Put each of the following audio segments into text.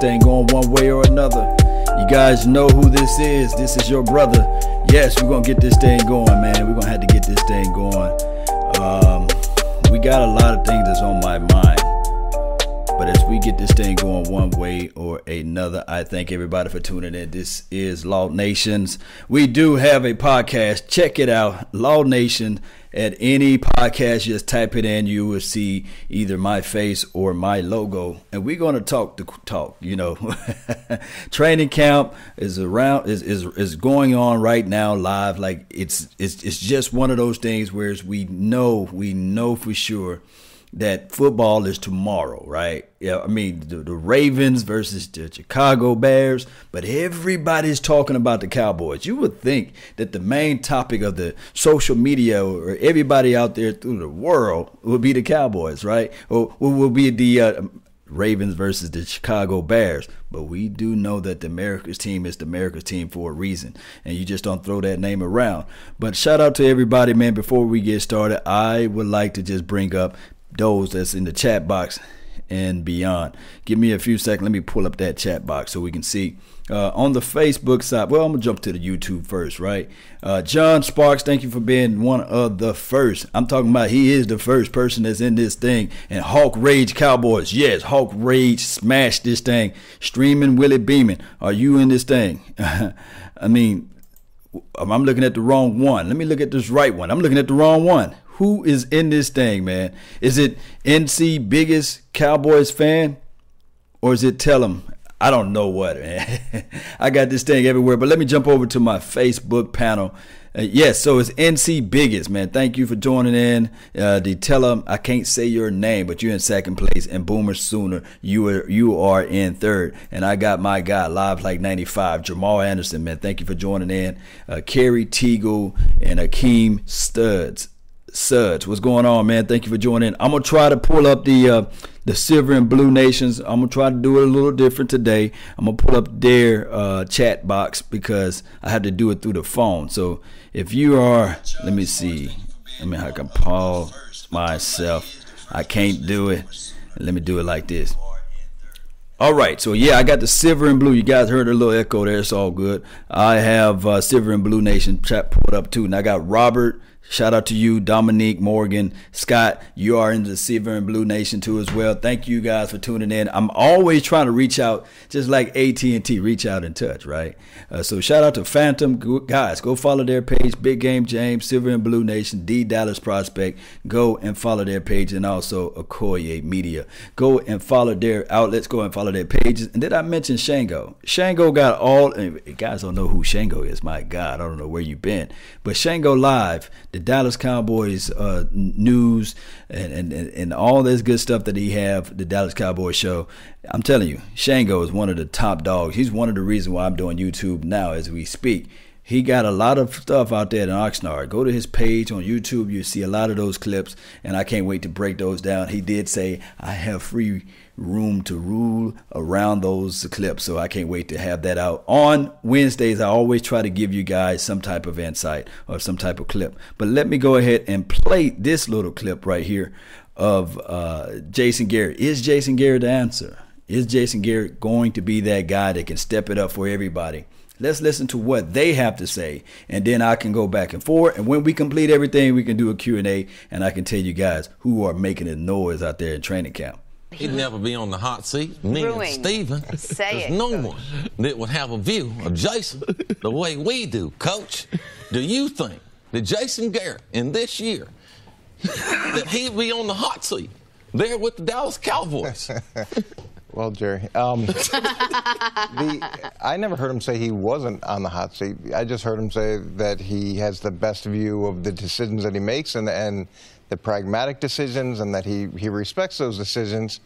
thing going one way or another. You guys know who this is. This is your brother. Yes, we're gonna get this thing going, man. We're gonna have to get this thing going. Um, we got a lot of things that's on my mind. We get this thing going one way or another, I thank everybody for tuning in. This is Law Nations. We do have a podcast. Check it out, Law Nation. At any podcast, just type it in. You will see either my face or my logo, and we're going to talk the talk. You know, training camp is around is, is is going on right now live. Like it's it's it's just one of those things where we know we know for sure that football is tomorrow, right? Yeah, I mean the, the, Ravens versus the Chicago Bears, but everybody's talking about the Cowboys. You would think that the main topic of the social media or everybody out there through the world would be the Cowboys, right? Or will be the uh, Ravens versus the Chicago Bears. But we do know that the America's team is the America's team for a reason. And you just don't throw that name around. But shout out to everybody, man. Before we get started, I would like to just bring up those that's in the chat box and beyond. Give me a few seconds. Let me pull up that chat box so we can see. Uh, on the Facebook side, well, I'm gonna jump to the YouTube first, right? Uh, John Sparks, thank you for being one of the first. I'm talking about he is the first person that's in this thing. And Hawk Rage Cowboys, yes, Hawk Rage smashed this thing. Streaming Willie Beeman, are you in this thing? I mean, I'm looking at the wrong one. Let me look at this right one. I'm looking at the wrong one who is in this thing, man? Is it NC biggest Cowboys fan? Or is it tell them? I don't know what, man. I got this thing everywhere. But let me jump over to my Facebook panel. Uh, yes, so it's NC Biggest, man. Thank you for joining in. Uh, the tell them I can't say your name, but you're in second place, and Boomer Sooner, you are you are in third. And I got my guy live like 95, Jamal Anderson, man. Thank you for joining in. Uh, Kerry Teagle and Akeem Studs. Suds. What's going on, man? Thank you for joining. I'm gonna try to pull up the uh, the Silver and Blue Nations. I'm gonna try to do it a little different today. I'm gonna pull up their uh, chat box because I had to do it through the phone. So if you are, let me see. Let me I can pause myself. I can't do it. Let me do it like this. All right, so yeah, I got the silver and blue. You guys heard a little echo there. It's all good. I have uh, silver and blue nation chat pulled up too, and I got Robert Shout out to you, Dominique Morgan, Scott. You are in the Silver and Blue Nation too as well. Thank you guys for tuning in. I'm always trying to reach out, just like AT and T, reach out and touch, right? Uh, so shout out to Phantom guys. Go follow their page, Big Game James, Silver and Blue Nation, D Dallas Prospect. Go and follow their page, and also Okoye Media. Go and follow their outlets. Go and follow their pages. And did I mention Shango? Shango got all. Guys don't know who Shango is. My God, I don't know where you've been, but Shango Live. The the Dallas Cowboys uh, news and, and, and all this good stuff that he have, the Dallas Cowboys show. I'm telling you, Shango is one of the top dogs. He's one of the reasons why I'm doing YouTube now as we speak. He got a lot of stuff out there in Oxnard. Go to his page on YouTube. You see a lot of those clips, and I can't wait to break those down. He did say, I have free room to rule around those clips. So I can't wait to have that out. On Wednesdays, I always try to give you guys some type of insight or some type of clip. But let me go ahead and play this little clip right here of uh, Jason Garrett. Is Jason Garrett the answer? Is Jason Garrett going to be that guy that can step it up for everybody? Let's listen to what they have to say, and then I can go back and forth. And when we complete everything, we can do a Q&A, and I can tell you guys who are making a noise out there in training camp. He'd never be on the hot seat. Me Brewing. and Steven. Say There's it, no Coach. one that would have a view of Jason the way we do. Coach, do you think that Jason Garrett in this year that he'd be on the hot seat there with the Dallas Cowboys? Well, Jerry, um, the, I never heard him say he wasn't on the hot seat. I just heard him say that he has the best view of the decisions that he makes and, and the pragmatic decisions and that he, he respects those decisions.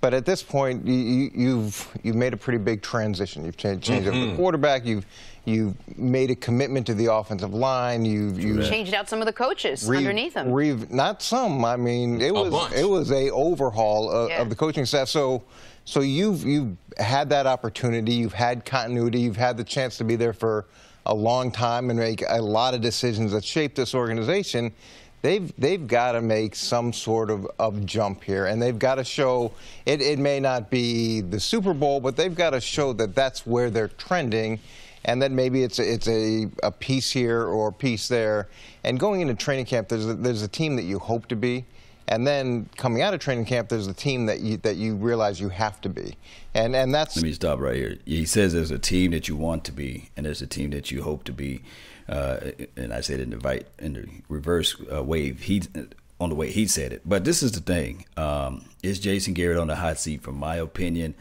But at this point, you, have you've, you've made a pretty big transition. You've changed, changed mm-hmm. up the quarterback. You've you've made a commitment to the offensive line. You've, you've changed out some of the coaches re, underneath them. Re, not some. I mean, it was it was a overhaul of, yeah. of the coaching staff. So so you've you've had that opportunity. You've had continuity. You've had the chance to be there for a long time and make a lot of decisions that shape this organization they've they've got to make some sort of, of jump here, and they've got to show it. It may not be the Super Bowl, but they've got to show that that's where they're trending, and then maybe it's a, it's a, a piece here or a piece there. And going into training camp, there's a, there's a team that you hope to be. And then coming out of training camp, there's a team that you that you realize you have to be, and and that's. Let me stop right here. He says there's a team that you want to be, and there's a team that you hope to be uh, and I said in the right in the reverse uh, wave. He on the way he said it. But this is the thing: um, is Jason Garrett on the hot seat? From my opinion,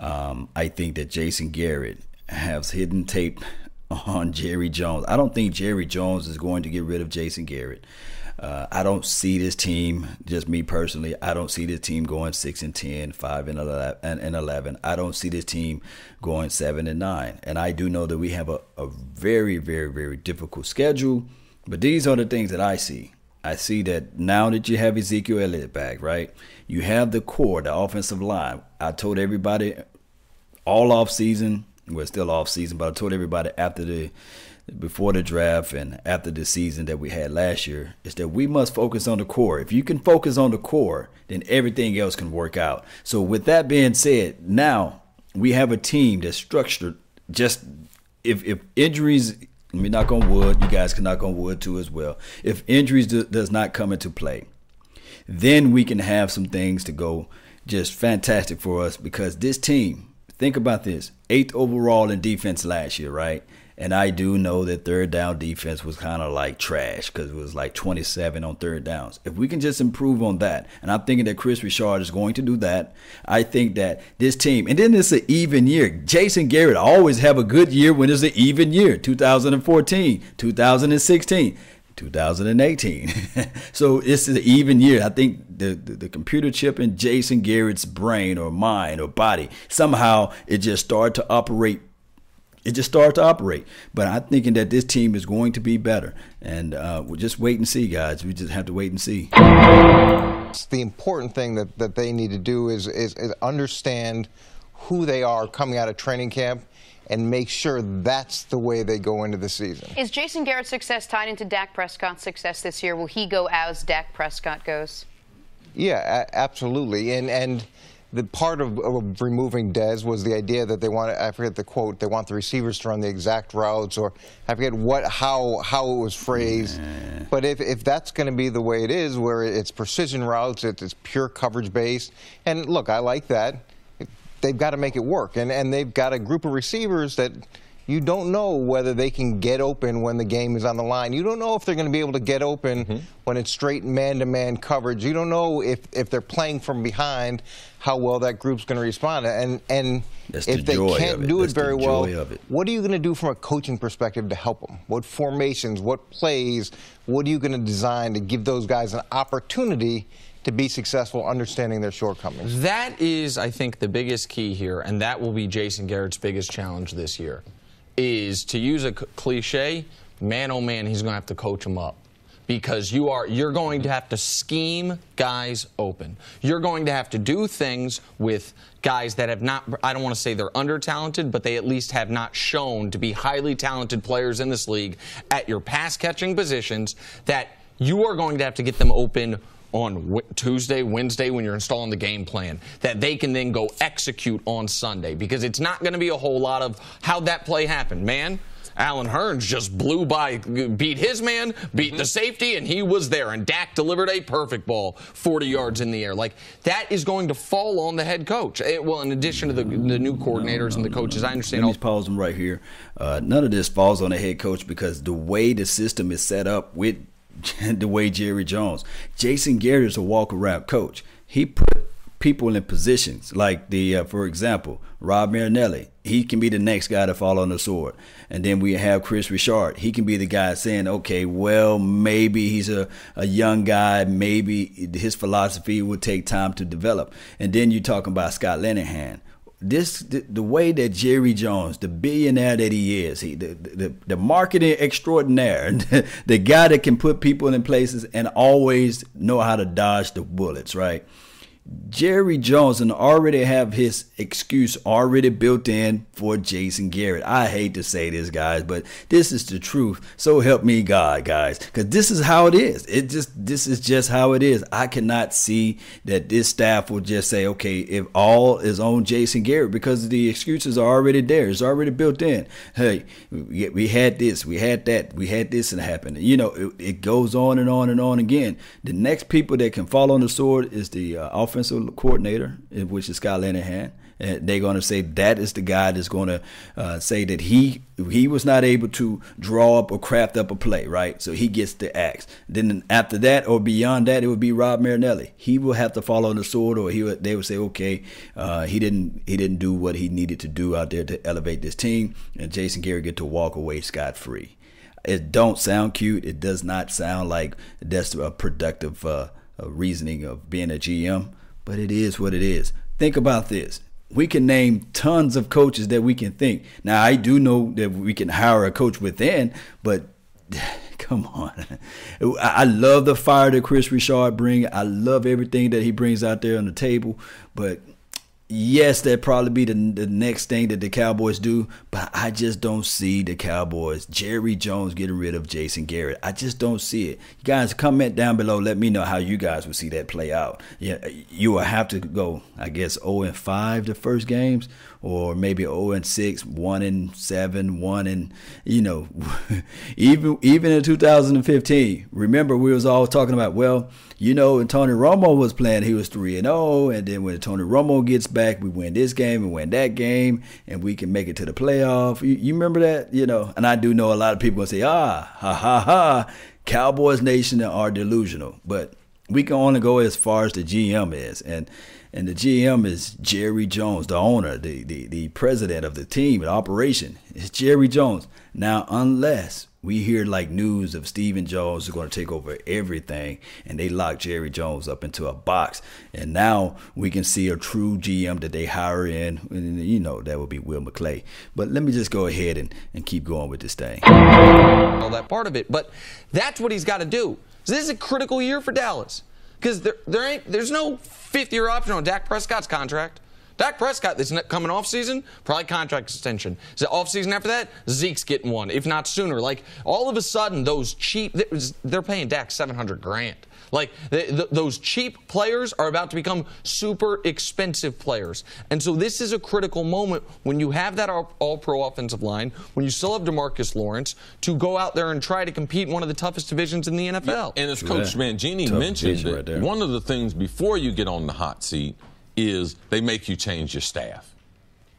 um, I think that Jason Garrett has hidden tape on Jerry Jones. I don't think Jerry Jones is going to get rid of Jason Garrett. Uh, I don't see this team, just me personally, I don't see this team going 6 and 10, 5 and 11, and 11. I don't see this team going 7 and 9. And I do know that we have a, a very, very, very difficult schedule. But these are the things that I see. I see that now that you have Ezekiel Elliott back, right? You have the core, the offensive line. I told everybody all off season, we're still off season, but I told everybody after the before the draft and after the season that we had last year is that we must focus on the core. If you can focus on the core, then everything else can work out. So with that being said, now we have a team that's structured just if if injuries let me knock on wood, you guys can knock on wood too as well. If injuries do, does not come into play, then we can have some things to go just fantastic for us because this team, think about this, eighth overall in defense last year, right? And I do know that third down defense was kind of like trash because it was like 27 on third downs. If we can just improve on that, and I'm thinking that Kris Richard is going to do that, I think that this team, and then it's an even year. Jason Garrett always have a good year when it's an even year 2014, 2016. 2018. so it's an even year. I think the, the, the, computer chip in Jason Garrett's brain or mind or body, somehow it just started to operate it just started to operate. But I'm thinking that this team is going to be better, and uh, we'll just wait and see, guys. We just have to wait and see. The important thing that, that they need to do is, is, is understand who they are coming out of training camp and make sure that's the way they go into the season. Is Jason Garrett's success tied into Dak Prescott's success this year? Will he go as Dak Prescott goes? Yeah, absolutely. And and the part of, of, removing Dez was the idea that they want I forget the quote they want the receivers to run the exact routes or I forget what how how it was phrased nah. but if, if that's going to be the way it is where it's precision routes it's pure coverage based and look I like that they've got to make it work and and they've got a group of receivers that you don't know whether they can get open when the game is on the line. You don't know if they're going to be able to get open mm-hmm. when it's straight man-to-man coverage. You don't know if, if they're playing from behind how well that group's going to respond. And and That's if the they can't it. do That's it very well, what are you going to do from a coaching perspective to help them? What formations, what plays, what are you going to design to give those guys an opportunity to be successful, understanding their shortcomings? That is, I think, the biggest key here, and that will be Jason Garrett's biggest challenge this year. Is to use a cliche, man oh man, he's going to have to coach them up because you are you're going to have to scheme guys open. You're going to have to do things with guys that have not I don't want to say they're under talented, but they at least have not shown to be highly talented players in this league at your pass catching positions that you are going to have to get them open on Tuesday, Wednesday when you're installing the game plan that they can then go execute on Sunday because it's not going to be a whole lot of how that play happened, man. Allen Hurns just blew by, beat his man, beat the safety, and he was there. And Dak delivered a perfect ball, 40 yards in the air. Like that is going to fall on the head coach. It, eh, well, in addition to the, the new coordinators and the coaches, I understand. Let me pause them right here. Uh, none of this falls on the head coach because the way the system is set up with the way Jerry Jones, Jason Garrett is a walk around coach. He put people in positions like the, uh, for example, Rod Marinelli. He can be the next guy to fall on the sword. And then we have Kris Richard. He can be the guy saying, okay, well, maybe he's a, a young guy. Maybe his philosophy will take time to develop. And then you're talking about Scott Linehan this the, the, way that Jerry Jones, the billionaire that he is, he the the, the marketing extraordinaire, the, the guy that can put people in places and always know how to dodge the bullets, right? Jerry Johnson already have his excuse already built in for Jason Garrett. I hate to say this, guys, but this is the truth. So help me God, guys, because this is how it is. It just this is just how it is. I cannot see that this staff will just say, okay, if all is on Jason Garrett because the excuses are already there. It's already built in. Hey, we had this, we had that, we had this, and happen. You know, it, it, goes on and on and on again. The next people that can fall on the sword is the uh, offensive coordinator, which is Scott Linehan. And they're going to say that is the guy that's going to uh, say that he he was not able to draw up or craft up a play, right? So he gets the axe. Then after that or beyond that, it would be Rod Marinelli. He will have to fall on the sword, or he would, they would say, okay, uh, he didn't he didn't do what he needed to do out there to elevate this team, and Jason Garrett get to walk away scot free. It don't sound cute. It does not sound like that's a productive uh, reasoning of being a GM but it is what it is. Think about this. We can name tons of coaches that we can think. Now, I do know that we can hire a coach within, but come on. I love the fire that Kris Richard brings. I love everything that he brings out there on the table, but yes, that'd probably be the, the next thing that the Cowboys do, but I just don't see the Cowboys, Jerry Jones getting rid of Jason Garrett. I just don't see it. You guys, comment down below. Let me know how you guys would see that play out. Yeah, you will have to go, I guess, 0 and 5 the first games, or maybe 0 and 6, 1 and 7, 1 and, you know, even even in 2015. Remember, we was all talking about, well, you know, when Tony Romo was playing, he was 3 and 0. And then when Tony Romo gets back, we win this game and win that game, and we can make it to the playoff. You, you remember that? You know, and I do know a lot of people to say, ah, ha, ha, ha, Cowboys Nation are delusional. But we can only go as far as the GM is. And and the GM is Jerry Jones, the owner, the, the, the president of the team, the operation. It's Jerry Jones. Now, unless we hear like news of Stephen Jones is going to take over everything, and they lock Jerry Jones up into a box. And now we can see a true GM that they hire in, and you know that would be Will McClay. But let me just go ahead and, and keep going with this thing. All that part of it, but that's what he's got to do. This is a critical year for Dallas because there, there ain't there's no fifth year option on Dak Prescott's contract. Dak Prescott this coming off season, probably contract extension. So off season after that, Zeke's getting one, if not sooner. Like all of a sudden, those cheap they're paying Dak 700 grand. Like those cheap players are about to become super expensive players. And so this is a critical moment when you have that all pro offensive line, when you still have Demarcus Lawrence to go out there and try to compete in one of the toughest divisions in the NFL. And as Coach Mangini mentioned, right one of the things before you get on the hot seat is they make you change your staff.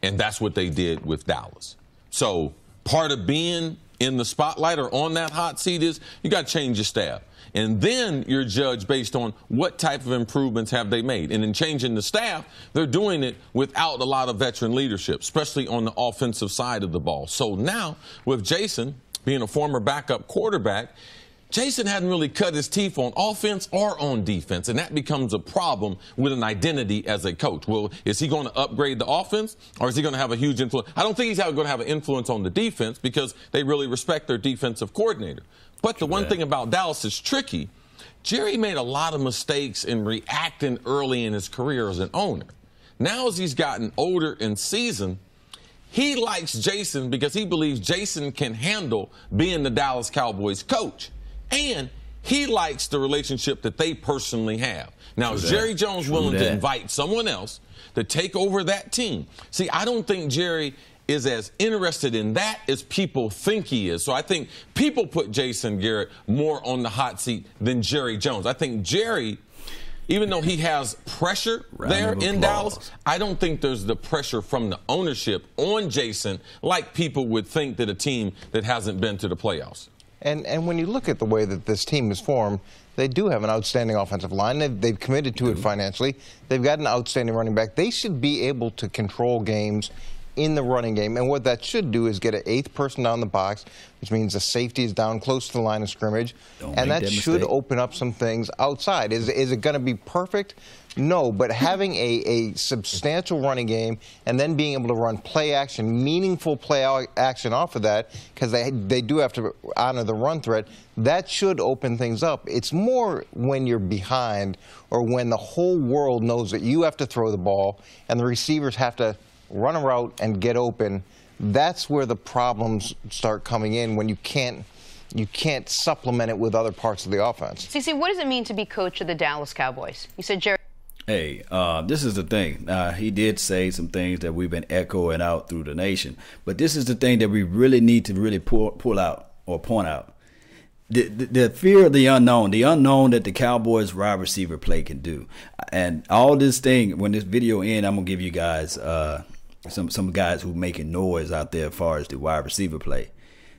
And that's what they did with Dallas. So part of being in the spotlight or on that hot seat is you got to change your staff. And then you're judged based on what type of improvements have they made. And in changing the staff, they're doing it without a lot of veteran leadership, especially on the offensive side of the ball. So now, with Jason being a former backup quarterback, Jason hadn't really cut his teeth on offense or on defense, and that becomes a problem with an identity as a coach. Well, is he going to upgrade the offense, or is he going to have a huge influence? I don't think he's going to have an influence on the defense because they really respect their defensive coordinator. But the one thing about Dallas is tricky. Jerry made a lot of mistakes in reacting early in his career as an owner. Now, as he's gotten older and seasoned, he likes Jason because he believes Jason can handle being the Dallas Cowboys coach. And he likes the relationship that they personally have. Now, is Jerry Jones True willing that. to invite someone else to take over that team? See, I don't think Jerry is as interested in that as people think he is. So I think people put Jason Garrett more on the hot seat than Jerry Jones. I think Jerry even though he has pressure Round there in Dallas, I don't think there's the pressure from the ownership on Jason like people would think that a team that hasn't been to the playoffs. And, and when you look at the way that this team is formed, they do have an outstanding offensive line. They've, they've committed to it financially. They've got an outstanding running back. They should be able to control games in the running game. And what that should do is get an eighth person down the box, which means the safety is down close to the line of scrimmage. Don't and that, that should open up some things outside. Is, is it going to be perfect? No, but having a, a substantial running game and then being able to run play action, meaningful play action off of that, because they, they do have to honor the run threat, that should open things up. It's more when you're behind or when the whole world knows that you have to throw the ball and the receivers have to run a route and get open. That's where the problems start coming in when you can't you can't supplement it with other parts of the offense. CC, what does it mean to be coach of the Dallas Cowboys? You said Jerry. Hey, uh, this is the thing. Uh, he did say some things that we've been echoing out through the nation, but this is the thing that we really need to really pull pull out or point out. The, the, the fear of the unknown, the unknown that the Cowboys wide receiver play can do, and all this thing. When this video end, I'm gonna give you guys uh, some some guys who making noise out there as far as the wide receiver play.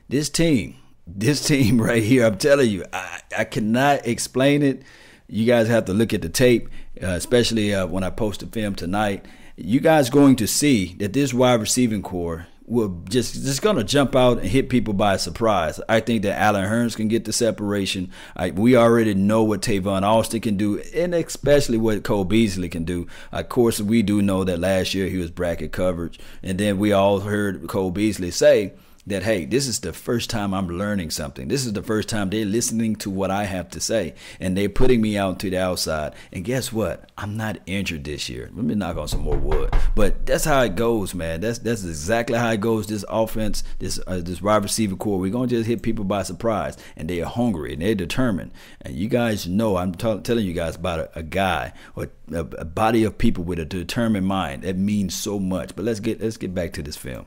This team, this team right here, I'm telling you, I, I cannot explain it. You guys have to look at the tape, uh, especially uh, when I post the film tonight. You guys going to see that this wide receiving corps will just just gonna jump out and hit people by surprise. I think that Allen Hurns can get the separation. I, we already know what Tavon Austin can do, and especially what Cole Beasley can do. Of course, we do know that last year he was bracket coverage, and then we all heard Cole Beasley say that hey, this is the first time I'm learning something. This is the first time they're listening to what I have to say, and they're putting me out to the outside. And guess what? I'm not injured this year. Let me knock on some more wood. But that's how it goes, man. That's that's exactly how it goes. This offense, this uh, this wide receiver corps, we're gonna just hit people by surprise, and they're hungry and they're determined. And you guys know, I'm t- telling you guys about a, a guy or a, a body of people with a determined mind. That means so much. But let's get let's get back to this film.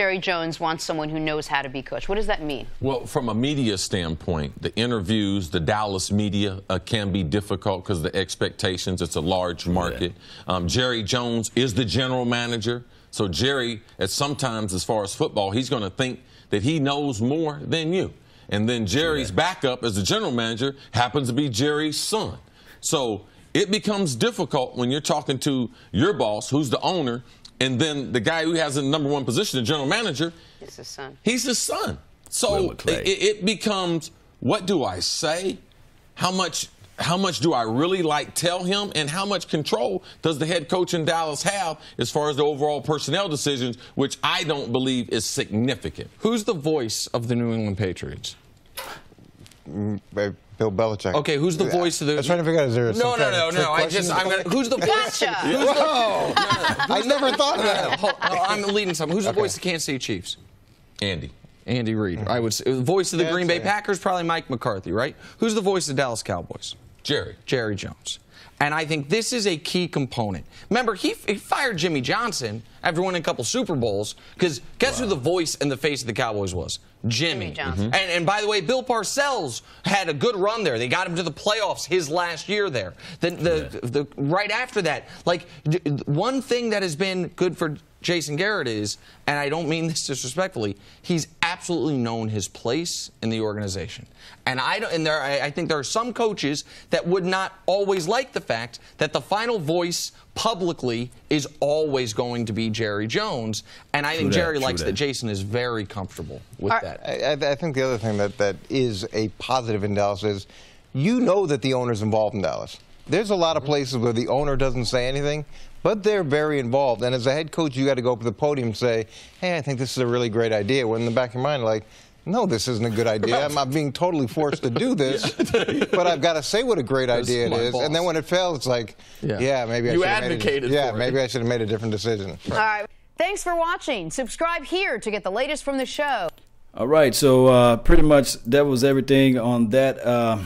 Jerry Jones wants someone who knows how to be coach. What does that mean? Well, from a media standpoint, the interviews, the Dallas media uh, can be difficult because the expectations. It's a large market. Um, Jerry Jones is the general manager, so Jerry, at sometimes as far as football, he's going to think that he knows more than you. And then Jerry's backup as the general manager happens to be Jerry's son. So it becomes difficult when you're talking to your boss, who's the owner, and then the guy who has the number one position, the general manager, It's his son. He's his son. So it, it becomes what do I say? How much how much do I really like tell him and how much control does the head coach in Dallas have as far as the overall personnel decisions, which I don't believe is significant. Who's the voice of the New England Patriots? Mm, by Bill Belichick. Okay, who's the voice of the? I was trying to figure out is there No, some no, no, no. I just. I'm gonna. Who's the voice? Gotcha. Whoa! I never thought of that. Hold- no, I'm leading something. Who's the voice of the Kansas City Chiefs? Andy. Andy Reid. Mm-hmm. I would say voice of the Yeah, Green Bay. Packers, probably Mike McCarthy, right? Who's the voice of the Dallas Cowboys? Jerry. Jerry Jones. And I think this is a key component. Remember, he, he fired Jimmy Johnson after winning a couple Super Bowls because guess who the voice and the face of the Cowboys was? Jimmy. Jimmy mm-hmm. Johnson. And, and by the way, Bill Parcells had a good run there. They got him to the playoffs his last year there. The, the, the, right after that, like d- one thing that has been good for Jason Garrett is, and I don't mean this disrespectfully, he's absolutely known his place in the organization. And I don't, and there, I, I think there are some coaches that would not always like the fact that the final voice publicly is always going to be Jerry Jones. And I think that, Jerry likes that. that. Jason is very comfortable with Are- that. I, I I think the other thing that, that is a positive in Dallas is you know that the owner's involved in Dallas. There's a lot of mm-hmm. places where the owner doesn't say anything, but they're very involved. And as a head coach, you got to go up to the podium and say, hey, I think this is a really great idea. When in the back of your mind, like, no, this isn't a good idea. I'm not being totally forced to do this, but I've got to say what a great idea it is. my is. And then when it fails, it's like, Yeah. yeah, maybe I You should have made a- Yeah, for it. I should have made a different decision. All right. Thanks for watching. Subscribe here to get the latest from the show. All right, so uh, pretty much that was everything on that uh,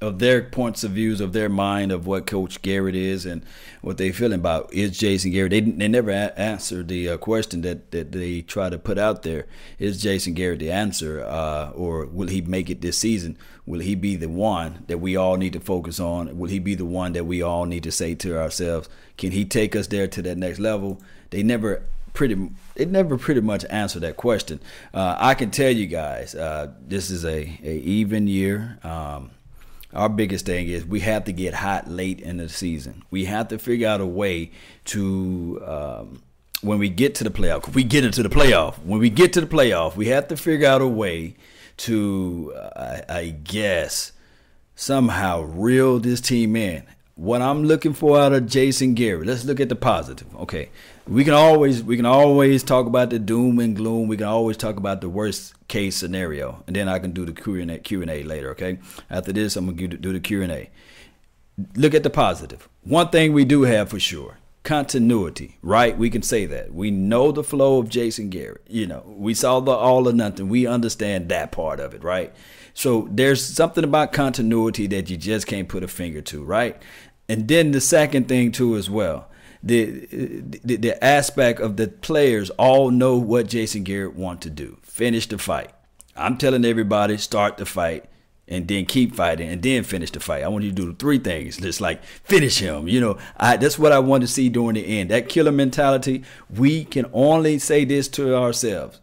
of their points of views of their mind of what Coach Garrett is and what they feeling about is Jason Garrett. They they never a- answered the uh, question that, that they try to put out there. Is Jason Garrett the answer, uh, or will he make it this season? Will he be the one that we all need to focus on? Will he be the one that we all need to say to ourselves, can he take us there to that next level? They never pretty it never pretty much answered that question. Uh, I can tell you guys, uh, this is a, a even year. Um, our biggest thing is we have to get hot late in the season. We have to figure out a way to um, when we get to the playoff, we get into the playoff. When we get to the playoff, we have to figure out a way to, uh, I guess, somehow reel this team in. What I'm looking for out of Jason Garrett. Let's look at the positive. Okay, we can always we can always talk about the doom and gloom. We can always talk about the worst case scenario, and then I can do the Q and A, Q and A later. Okay, after this, I'm gonna do the Q and A. Look at the positive. One thing we do have for sure continuity, right? We can say that. We know the flow of Jason Garrett. You know, we saw the all or nothing. We understand that part of it, right? So there's something about continuity that you just can't put a finger to, right? And then the second thing too as well. The, the the aspect of the players all know what Jason Garrett want to do. Finish the fight. I'm telling everybody start the fight and then keep fighting and then finish the fight. I want you to do three things. Just like finish him. You know, I, that's what I want to see during the end. That killer mentality. We can only say this to ourselves.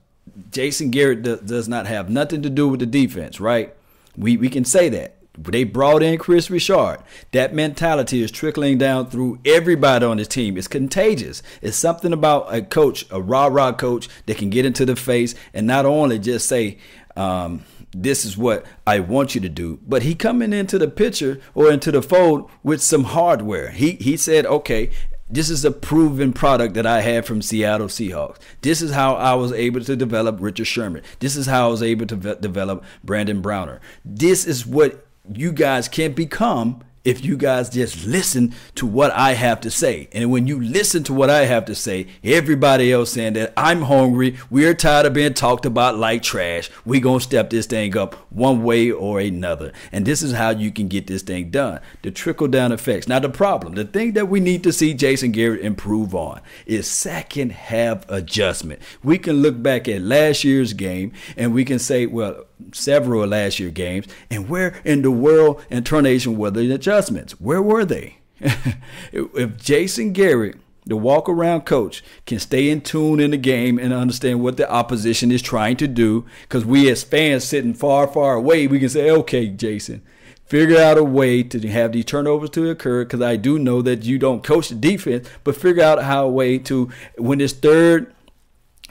Jason Garrett do, does not have nothing to do with the defense, right? We we can say that. They brought in Kris Richard. That mentality is trickling down through everybody on this team. It's contagious. It's something about a coach, a rah rah coach that can get into the face and not only just say, um, this is what I want you to do. But he coming into the picture or into the fold with some hardware. He he said, okay, this is a proven product that I had from Seattle Seahawks. This is how I was able to develop Richard Sherman. This is how I was able to ve- develop Brandon Browner. This is what you guys can become if you guys just listen to what I have to say. And when you listen to what I have to say, everybody else saying that I'm hungry, we're tired of being talked about like trash, we going to step this thing up one way or another. And this is how you can get this thing done. The trickle down effects. Now, the problem, the thing that we need to see Jason Garrett improve on is second half adjustment. We can look back at last year's game and we can say, well, several last year games, and where in the world and Tornation were the adjustments? Where were they? if Jason Garrett, the walk around coach, can stay in tune in the game and understand what the opposition is trying to do, because we as fans sitting far, far away, we can say, okay, Jason, figure out a way to have these turnovers to occur because I do know that you don't coach the defense, but figure out how a way to when it's third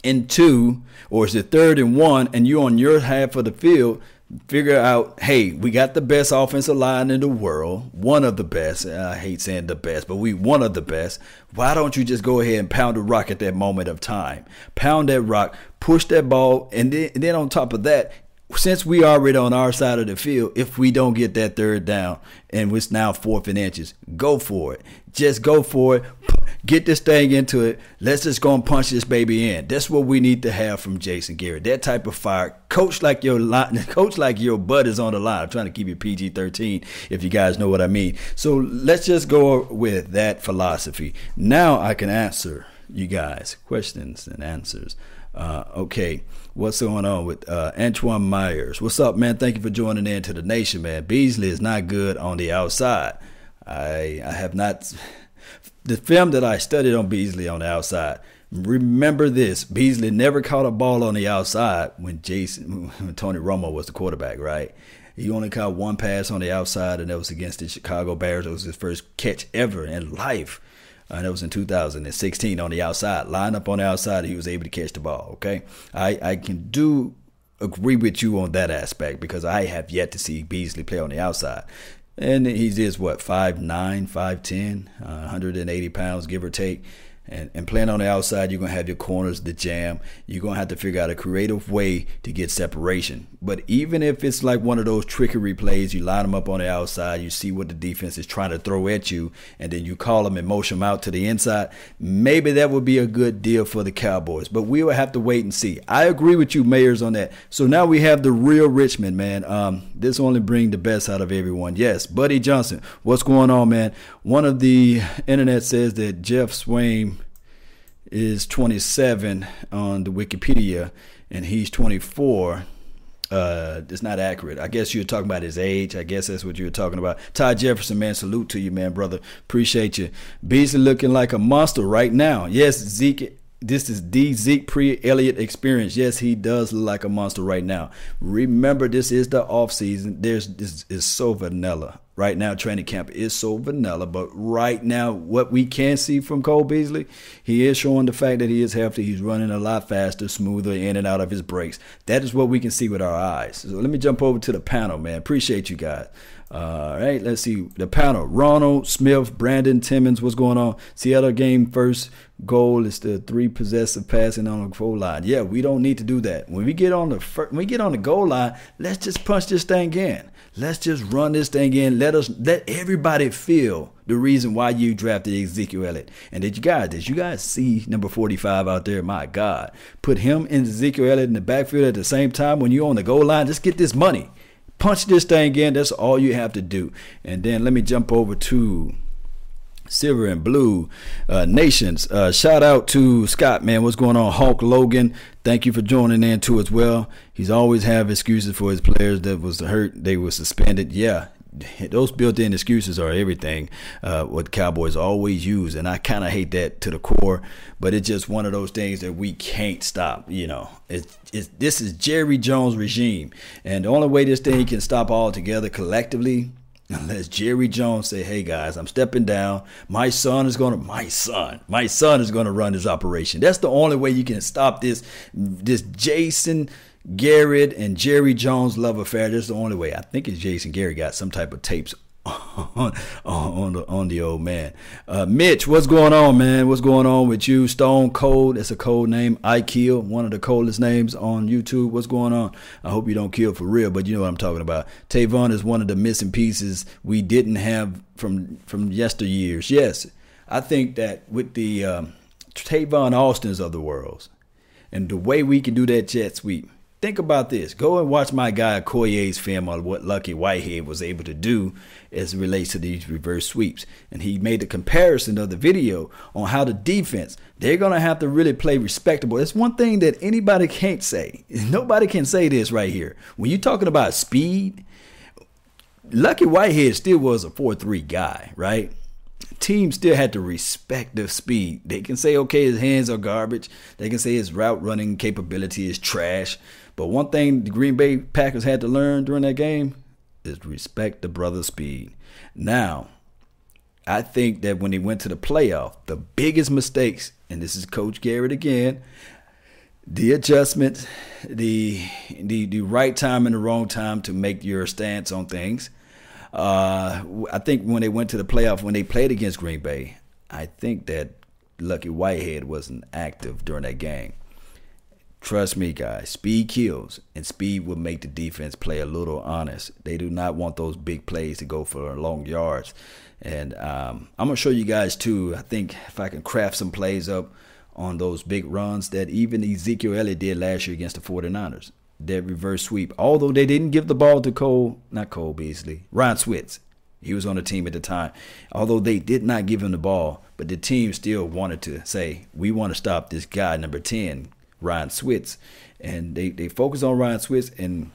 and two, or is it third and one, and you're on your half of the field, figure out, hey, we got the best offensive line in the world, one of the best. I hate saying the best, but we one of the best. Why don't you just go ahead and pound the rock at that moment of time? Pound that rock, push that ball, and then, and then on top of that, since we already on our side of the field, if we don't get that third down and it's now fourth and inches, go for it. Just go for it. Get this thing into it. Let's just go and punch this baby in. That's what we need to have from Jason Garrett. That type of fire. Coach like your line, coach like your butt is on the line. I'm trying to keep you PG 13 if you guys know what I mean. So let's just go with that philosophy. Now I can answer you guys questions and answers. Uh, okay, what's going on with uh, Antoine Myers? What's up, man? Thank you for joining in to the nation, man. Beasley is not good on the outside. I I have not the film that I studied on Beasley on the outside. Remember this: Beasley never caught a ball on the outside when Jason, when Tony Romo was the quarterback. Right? He only caught one pass on the outside, and that was against the Chicago Bears. It was his first catch ever in life. Uh, that was in 2016 on the outside. Line up on the outside, he was able to catch the ball. Okay, I I can do agree with you on that aspect because I have yet to see Beasley play on the outside. And he is what, 5'9, 5'10, uh, 180 pounds, give or take. And, and playing on the outside, you're going to have your corners, the jam. You're going to have to figure out a creative way to get separation. But even if it's like one of those trickery plays, you line them up on the outside, you see what the defense is trying to throw at you, and then you call them and motion them out to the inside, maybe that would be a good deal for the Cowboys. But we will have to wait and see. I agree with you, Mayers, on that. So now we have the real Richmond, man. Um, this only bring the best out of everyone. Yes, Buddy Johnson, what's going on, man? One of the internet says that Geoff Swaim is 27 on the Wikipedia, and he's 24. Uh, it's not accurate. I guess you're talking about his age. I guess that's what you were talking about. Ty Jefferson, man, salute to you, man, brother. Appreciate you. Beasley looking like a monster right now. Yes, Zeke. This is the Zeke pre Elliott experience. Yes, he does look like a monster right now. Remember, this is the off season. There's this is so vanilla. Right now, training camp is so vanilla, but right now, what we can see from Cole Beasley, he is showing the fact that he is healthy. He's running a lot faster, smoother in and out of his breaks. That is what we can see with our eyes. So let me jump over to the panel, man. Appreciate you guys. All right, let's see the panel. Ronald Smith, Brandon Timmons, what's going on? Seattle game first goal is the three possessive passing on the goal line. Yeah, we don't need to do that. When we get on the first, when we get on the goal line, let's just punch this thing in. Let's just run this thing in. Let us let everybody feel the reason why you drafted Ezekiel Elliott. And did you guys did you guys see number 45 out there? My God. Put him and Ezekiel Elliott in the backfield at the same time when you're on the goal line. Just get this money. Punch this thing in. That's all you have to do. And then let me jump over to Silver and Blue uh, Nations. Uh, shout out to Scott, man. What's going on? Hulk Logan, thank you for joining in too as well. He's always have excuses for his players that was hurt, they were suspended. Yeah, those built-in excuses are everything. Uh, what Cowboys always use, and I kind of hate that to the core. But it's just one of those things that we can't stop. You know, it's, it's this is Jerry Jones' regime, and the only way this thing can stop all together collectively unless Jerry Jones say, "Hey guys, I'm stepping down. My son is to my son, my son is to run this operation." That's the only way you can stop this this Jason Garrett and Jerry Jones love affair. That's the only way. I think it's Jason Garrett got some type of tapes on, on the on the old man. Uh, Mitch, what's going on, man? What's going on with you? Stone Cold, it's a cold name. I kill, one of the coldest names on YouTube. What's going on? I hope you don't kill for real, but you know what I'm talking about. Tavon is one of the missing pieces we didn't have from from yesteryears. Yes, I think that with the um, Tavon Austins of the world and the way we can do that jet sweep Think about this. Go and watch my guy Koye's film on what Lucky Whitehead was able to do as it relates to these reverse sweeps. And he made the comparison of the video on how the defense, they're going to have to really play respectable. It's one thing that anybody can't say. Nobody can say this right here. When you're talking about speed, Lucky Whitehead still was a 4 3 guy, right? team still had to respect the speed. They can say, okay, his hands are garbage. They can say his route running capability is trash. But one thing the Green Bay Packers had to learn during that game is respect the brother's speed. Now, I think that when he went to the playoff, the biggest mistakes, and this is Coach Garrett again, the adjustments, the the the right time and the wrong time to make your stance on things. Uh, I think when they went to the playoff, when they played against Green Bay, I think that Lucky Whitehead wasn't active during that game. Trust me, guys. Speed kills, and speed will make the defense play a little honest. They do not want those big plays to go for long yards. And um, I'm gonna show you guys too. I think if I can craft some plays up on those big runs that even Ezekiel Elliott did last year against the 49ers. That reverse sweep. Although they didn't give the ball to Cole, not Cole Beasley, Ryan Switz. He was on the team at the time. Although they did not give him the ball, but the team still wanted to say, we want to stop this guy, number 10, Ryan Switz. And they, they focused on Ryan Switz and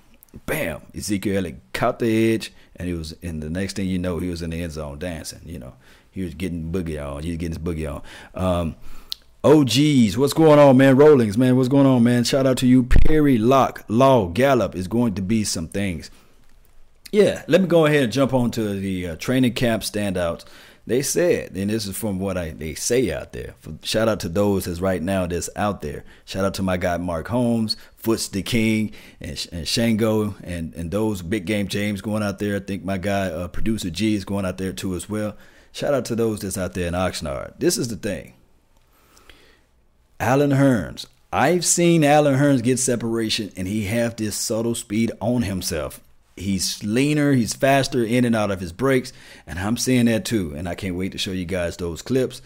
bam, Ezekiel Elliott caught the edge and he was and the next thing you know, he was in the end zone dancing, you know. He was getting boogie on. He was getting his boogie on. Um, OGs, what's going on, man? Rollings, man, what's going on, man? Shout out to you. Perry Lock, Law, Gallup is going to be some things. Yeah, let me go ahead and jump on to the uh, training camp standouts. They said, and this is from what I they say out there. Shout out to those that's right now that's out there. Shout out to my guy Mark Holmes, Foots the King, and, and Shango, and and those big game James going out there. I think my guy uh, producer G is going out there too as well. Shout out to those that's out there in Oxnard. This is the thing. Allen Hurns. I've seen Allen Hurns get separation, and he have this subtle speed on himself. He's leaner, he's faster in and out of his breaks, and I'm seeing that too. And I can't wait to show you guys those clips.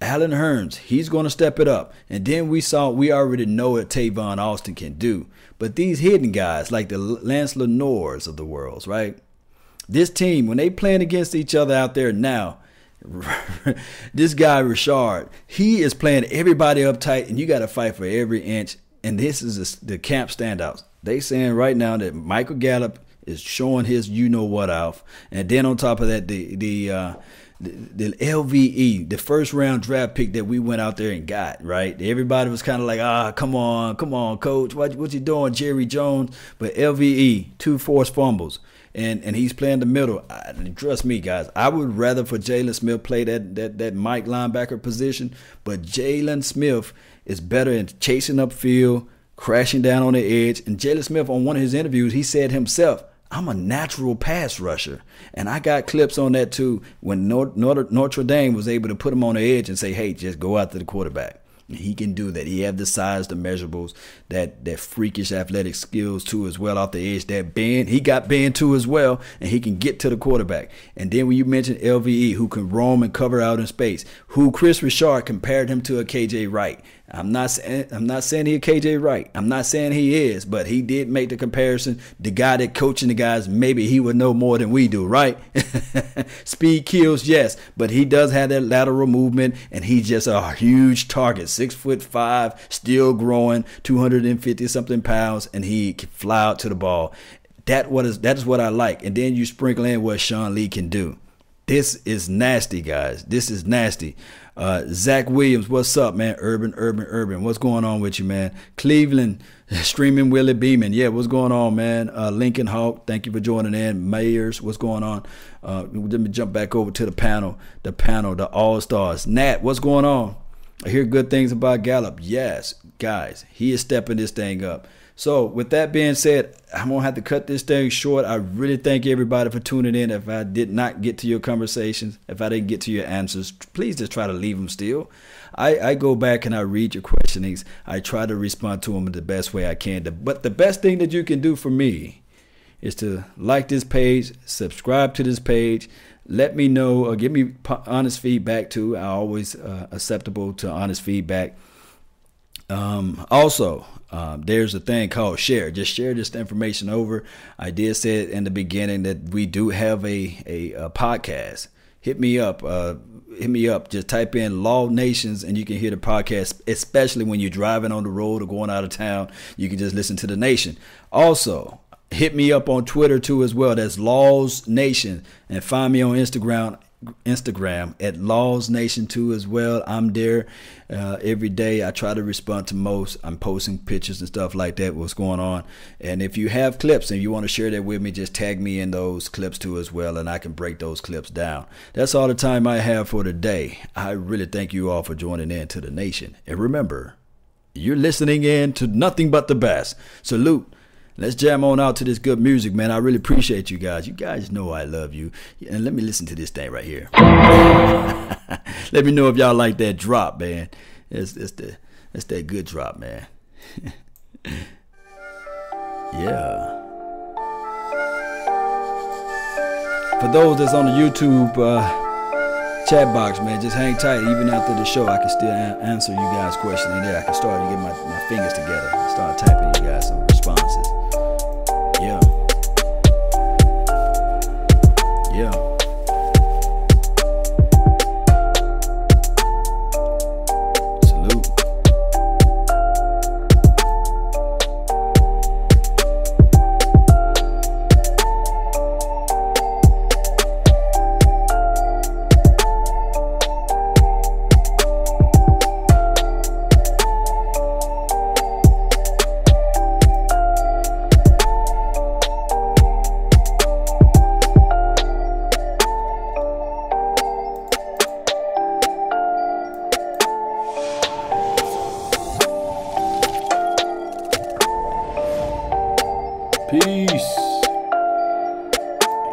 Allen Hurns, he's going to step it up. And then we saw, we already know what Tavon Austin can do. But these hidden guys, like the Lance Lenoirs of the world, right? This team, when they playing against each other out there now, this guy Richard, he is playing everybody up tight, and you got to fight for every inch. And this is the camp standouts. They saying right now that Michael Gallup is showing his you know what off, and then on top of that, the the uh, the, the LVE, the first round draft pick that we went out there and got, right? Everybody was kind of like, ah, come on, come on, coach, what what you doing, Jerry Jones? But LVE, two forced fumbles. And, and he's playing the middle. I, trust me, guys. I would rather for Jaylon Smith play that, that that Mike linebacker position, but Jaylon Smith is better in chasing upfield, crashing down on the edge. And Jaylon Smith, on one of his interviews, he said himself, I'm a natural pass rusher. And I got clips on that too when Notre, Dame was able to put him on the edge and say, hey, just go after the quarterback. He can do that. He have the size, the measurables, that that freakish athletic skills too as well off the edge. That bend, he got bend too as well, and he can get to the quarterback. And then when you mentioned LVE, who can roam and cover out in space, who Kris Richard compared him to a KJ Wright. I'm not saying I'm not saying he KJ Wright. I'm not saying he is, but he did make the comparison. The guy that coaching the guys, maybe he would know more than we do, right? Speed kills, yes, but he does have that lateral movement, and he's just a huge target. Six foot five, still growing, 250 something pounds, and he can fly out to the ball. That what is that is what I like. And then you sprinkle in what Sean Lee can do. This is nasty, guys. This is nasty. Uh, Zach Williams, what's up, man? Urban, urban, urban. What's going on with you, man? Cleveland, streaming Willie Beeman. Yeah, what's going on, man? Uh, Lincoln Hawk, thank you for joining in. Mayors, what's going on? Uh, let me jump back over to the panel. The panel, the All Stars. Nat, what's going on? I hear good things about Gallup. Yes, guys, he is stepping this thing up. So, with that being said, I'm gonna have to cut this thing short. I really thank everybody for tuning in. If I did not get to your conversations, if I didn't get to your answers, please just try to leave them still. I, I go back and I read your questionings. I try to respond to them the best way I can. But the best thing that you can do for me is to like this page, subscribe to this page, let me know or give me honest feedback too. I always uh, acceptable to honest feedback. Um, also, um, there's a thing called share. Just share this information over. I did say it in the beginning that we do have a, a, a podcast. Hit me up. Uh, hit me up. Just type in Law Nations and you can hear the podcast, especially when you're driving on the road or going out of town. You can just listen to the nation. Also, hit me up on Twitter too as well. That's Laws Nation. And find me on Instagram Instagram at Laws Nation too as well. I'm there uh, every day. I try to respond to most. I'm posting pictures and stuff like that. What's going on? And if you have clips and you want to share that with me, just tag me in those clips too as well, and I can break those clips down. That's all the time I have for today. I really thank you all for joining in to the nation. And remember, you're listening in to nothing but the best. Salute Let's jam on out to this good music, man. I really appreciate you guys. You guys know I love you. And let me listen to this thing right here. let me know if y'all like that drop, man. It's, it's the it's that good drop, man. yeah. For those that's on the YouTube uh, chat box, man, just hang tight. Even after the show, I can still a- answer you guys' questions in there. I can start to get my, my fingers together, start typing you guys some responses.